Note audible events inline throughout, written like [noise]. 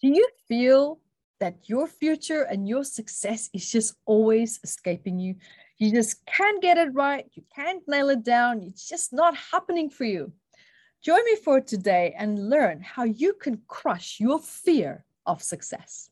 Do you feel that your future and your success is just always escaping you? You just can't get it right. You can't nail it down. It's just not happening for you. Join me for today and learn how you can crush your fear of success.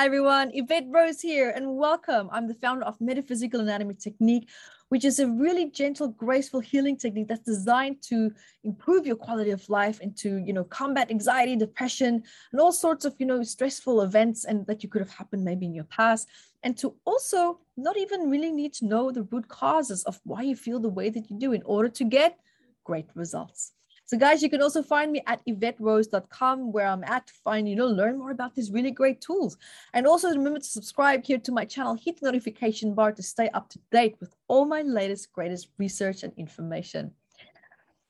Hi everyone, Yvette Rose here, and welcome. I'm the founder of Metaphysical Anatomy Technique, which is a really gentle, graceful healing technique that's designed to improve your quality of life and to, you know, combat anxiety, depression, and all sorts of, you know, stressful events and that you could have happened maybe in your past, and to also not even really need to know the root causes of why you feel the way that you do in order to get great results. So guys, you can also find me at yvetterose.com where I'm at to find, you know, learn more about these really great tools. And also remember to subscribe here to my channel, hit the notification bar to stay up to date with all my latest, greatest research and information.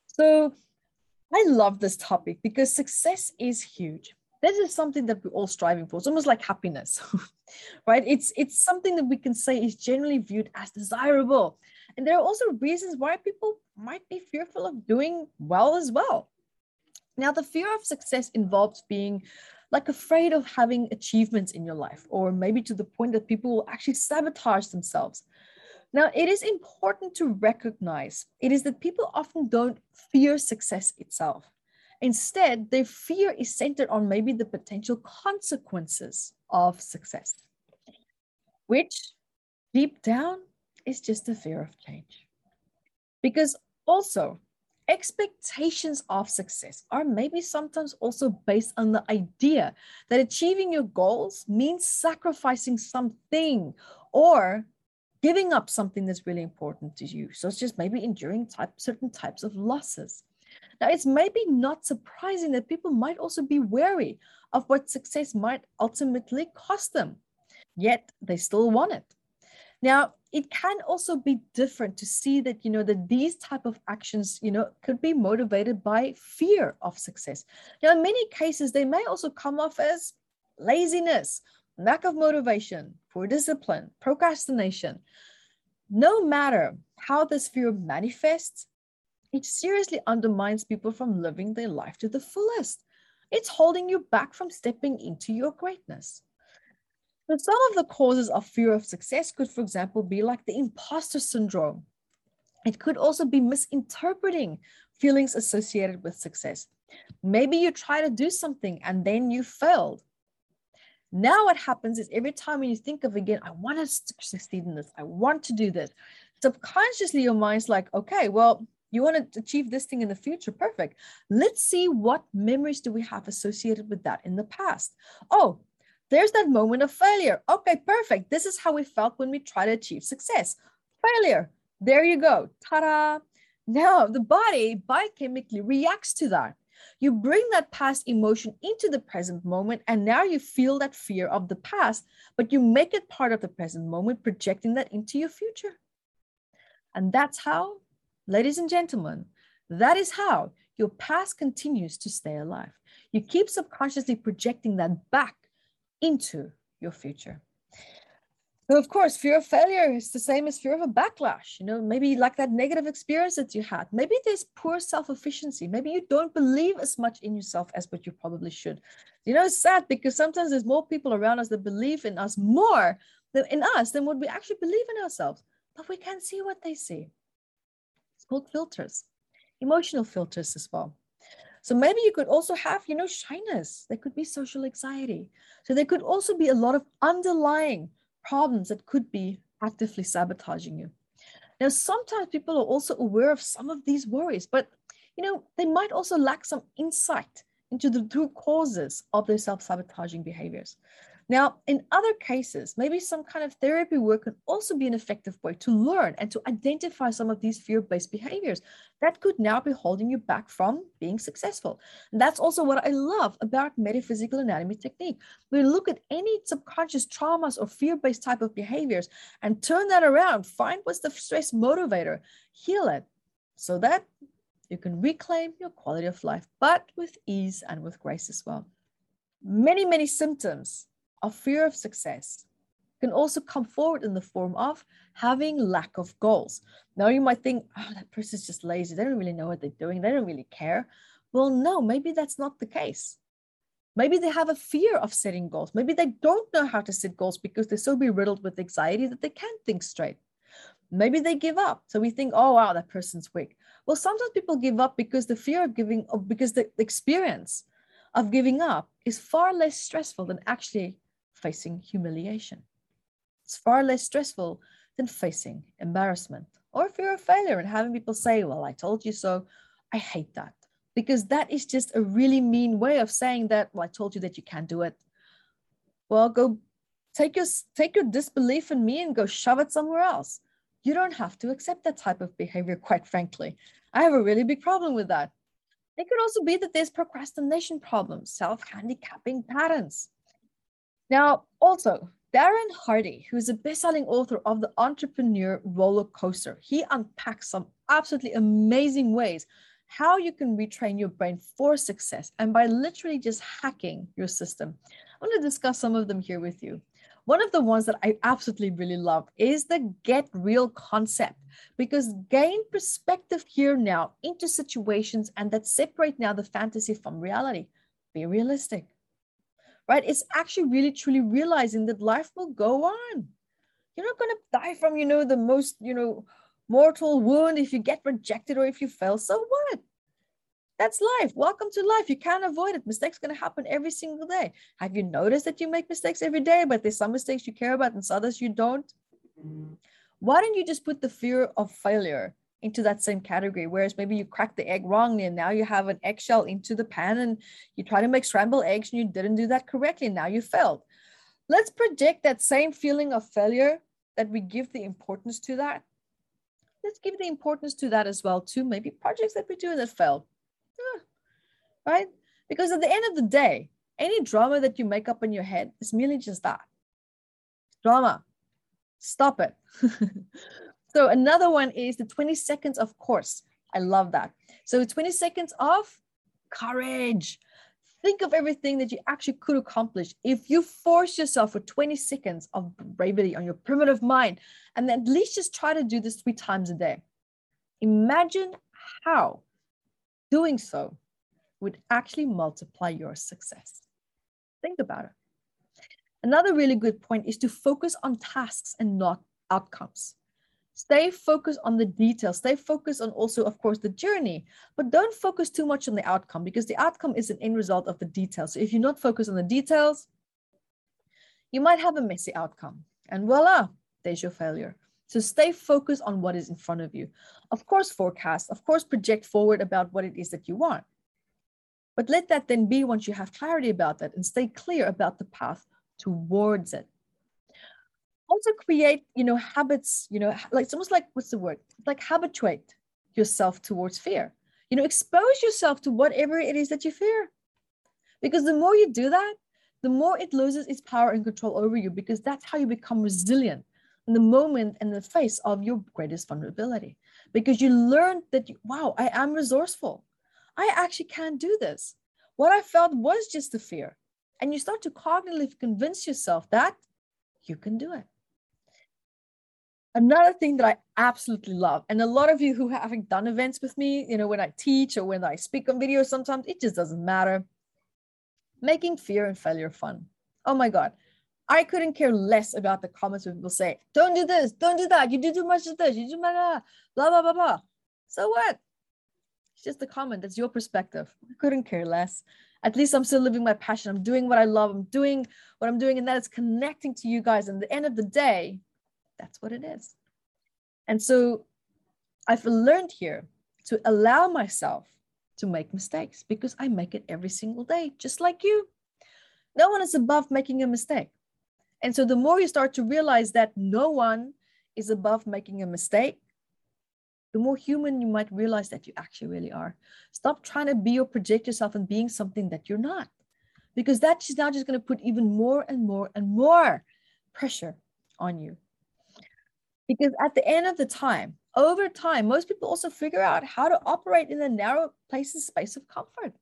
So I love this topic because success is huge. This is something that we're all striving for. It's almost like happiness, [laughs] right? It's it's something that we can say is generally viewed as desirable. And there are also reasons why people might be fearful of doing well as well. Now, the fear of success involves being like afraid of having achievements in your life, or maybe to the point that people will actually sabotage themselves. Now, it is important to recognize it is that people often don't fear success itself. Instead, their fear is centered on maybe the potential consequences of success, which deep down is just a fear of change. Because also, expectations of success are maybe sometimes also based on the idea that achieving your goals means sacrificing something or giving up something that's really important to you. So it's just maybe enduring type, certain types of losses. Now, it's maybe not surprising that people might also be wary of what success might ultimately cost them, yet they still want it. Now, it can also be different to see that, you know, that these type of actions, you know, could be motivated by fear of success. Now, in many cases, they may also come off as laziness, lack of motivation, poor discipline, procrastination. No matter how this fear manifests, it seriously undermines people from living their life to the fullest. It's holding you back from stepping into your greatness. So some of the causes of fear of success could, for example, be like the imposter syndrome. It could also be misinterpreting feelings associated with success. Maybe you try to do something and then you failed. Now, what happens is every time when you think of again, I want to succeed in this, I want to do this, subconsciously your mind's like, okay, well, you want to achieve this thing in the future perfect let's see what memories do we have associated with that in the past oh there's that moment of failure. Okay, perfect. This is how we felt when we try to achieve success. Failure. There you go. Ta da. Now, the body biochemically reacts to that. You bring that past emotion into the present moment, and now you feel that fear of the past, but you make it part of the present moment, projecting that into your future. And that's how, ladies and gentlemen, that is how your past continues to stay alive. You keep subconsciously projecting that back into your future. So of course, fear of failure is the same as fear of a backlash. You know, maybe like that negative experience that you had. Maybe there's poor self-efficiency. Maybe you don't believe as much in yourself as what you probably should. You know, it's sad because sometimes there's more people around us that believe in us more than in us than what we actually believe in ourselves. But we can't see what they see. It's called filters, emotional filters as well. So maybe you could also have, you know, shyness. There could be social anxiety. So there could also be a lot of underlying problems that could be actively sabotaging you. Now, sometimes people are also aware of some of these worries, but you know, they might also lack some insight into the true causes of their self-sabotaging behaviors. Now, in other cases, maybe some kind of therapy work can also be an effective way to learn and to identify some of these fear based behaviors that could now be holding you back from being successful. And that's also what I love about metaphysical anatomy technique. We look at any subconscious traumas or fear based type of behaviors and turn that around, find what's the stress motivator, heal it so that you can reclaim your quality of life, but with ease and with grace as well. Many, many symptoms of fear of success can also come forward in the form of having lack of goals. Now you might think, oh, that person's just lazy. They don't really know what they're doing. They don't really care. Well, no, maybe that's not the case. Maybe they have a fear of setting goals. Maybe they don't know how to set goals because they're so beriddled with anxiety that they can't think straight. Maybe they give up. So we think, oh, wow, that person's weak. Well, sometimes people give up because the fear of giving, or because the experience of giving up is far less stressful than actually facing humiliation. It's far less stressful than facing embarrassment or fear of failure and having people say, Well, I told you so. I hate that because that is just a really mean way of saying that, Well, I told you that you can't do it. Well, go take your take your disbelief in me and go shove it somewhere else. You don't have to accept that type of behavior, quite frankly. I have a really big problem with that. It could also be that there's procrastination problems, self handicapping patterns. Now, also, Darren Hardy, who's a best-selling author of The Entrepreneur Roller Coaster, he unpacks some absolutely amazing ways how you can retrain your brain for success and by literally just hacking your system. I want to discuss some of them here with you. One of the ones that I absolutely really love is the get real concept because gain perspective here now into situations and that separate now the fantasy from reality. Be realistic, right? It's actually really truly realizing that life will go on. You're not going to die from, you know, the most, you know, mortal wound if you get rejected or if you fail. So what? That's life. Welcome to life. You can't avoid it. Mistakes going to happen every single day. Have you noticed that you make mistakes every day, but there's some mistakes you care about and others you don't? Why don't you just put the fear of failure into that same category? Whereas maybe you cracked the egg wrongly and now you have an eggshell into the pan and you try to make scrambled eggs and you didn't do that correctly. And now you failed. Let's project that same feeling of failure that we give the importance to that. Let's give the importance to that as well, too. Maybe projects that we do that failed ah, right? Because at the end of the day, any drama that you make up in your head is merely just that drama. Stop it. [laughs] so, another one is the 20 seconds of course. I love that. So, 20 seconds of courage. Think of everything that you actually could accomplish if you force yourself for 20 seconds of bravery on your primitive mind and at least just try to do this three times a day. Imagine how doing so would actually multiply your success. Think about it. Another really good point is to focus on tasks and not outcomes. Stay focused on the details. Stay focused on also, of course, the journey, but don't focus too much on the outcome because the outcome is an end result of the details. So if you're not focused on the details, you might have a messy outcome. And voila, there's your failure. So stay focused on what is in front of you. Of course, forecast, of course, project forward about what it is that you want. But let that then be once you have clarity about that and stay clear about the path towards it. Also create, you know, habits, you know, like it's almost like what's the word? Like habituate yourself towards fear. You know, expose yourself to whatever it is that you fear. Because the more you do that, the more it loses its power and control over you, because that's how you become resilient in the moment and the face of your greatest vulnerability. Because you learn that, you, wow, I am resourceful. I actually can't do this. What I felt was just the fear. And you start to cognitively convince yourself that you can do it. Another thing that I absolutely love, and a lot of you who haven't done events with me, you know, when I teach or when I speak on video, sometimes it just doesn't matter. Making fear and failure fun. Oh my God. I couldn't care less about the comments where people say, don't do this, don't do that, you do too much of this, you do blah, blah, blah, blah, blah. So what? It's just a comment. That's your perspective. I couldn't care less. At least I'm still living my passion. I'm doing what I love. I'm doing what I'm doing, and that is connecting to you guys. And at the end of the day, that's what it is. And so I've learned here to allow myself to make mistakes because I make it every single day, just like you. No one is above making a mistake. And so the more you start to realize that no one is above making a mistake, the more human you might realize that you actually really are. Stop trying to be or project yourself and being something that you're not, because that's now just going to put even more and more and more pressure on you. Because at the end of the time, over time, most people also figure out how to operate in a narrow place and space of comfort.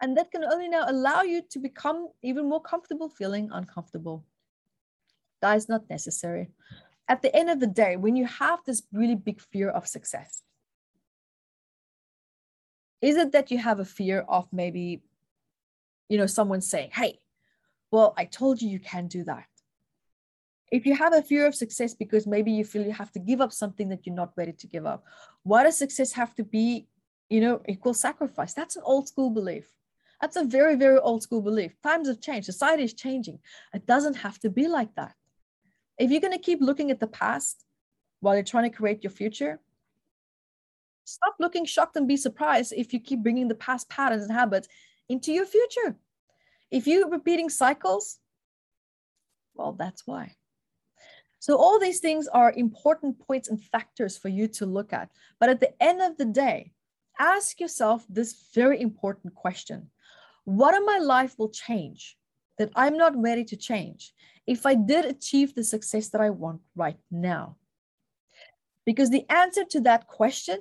And that can only now allow you to become even more comfortable feeling uncomfortable. That is not necessary. At the end of the day, when you have this really big fear of success, is it that you have a fear of maybe, you know, someone saying, hey, well, I told you you can't do that. If you have a fear of success because maybe you feel you have to give up something that you're not ready to give up, why does success have to be, you know, equal sacrifice? That's an old school belief. That's a very, very old school belief. Times have changed, society is changing. It doesn't have to be like that. If you're going to keep looking at the past while you're trying to create your future, stop looking shocked and be surprised if you keep bringing the past patterns and habits into your future. If you're repeating cycles, well, that's why. So, all these things are important points and factors for you to look at. But at the end of the day, ask yourself this very important question What in my life will change that I'm not ready to change if I did achieve the success that I want right now? Because the answer to that question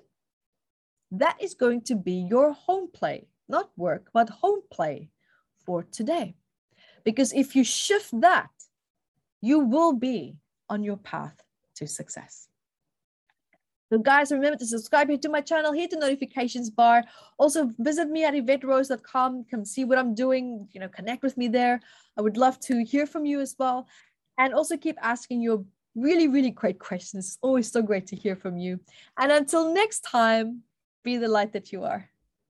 that is going to be your home play, not work, but home play for today. Because if you shift that, you will be on your path to success. So, guys, remember to subscribe here to my channel, hit the notifications bar. Also, visit me at yvetterose.com. Come see what I'm doing, you know, connect with me there. I would love to hear from you as well. And also keep asking your really, really great questions. It's always so great to hear from you. And until next time, be the light that you are.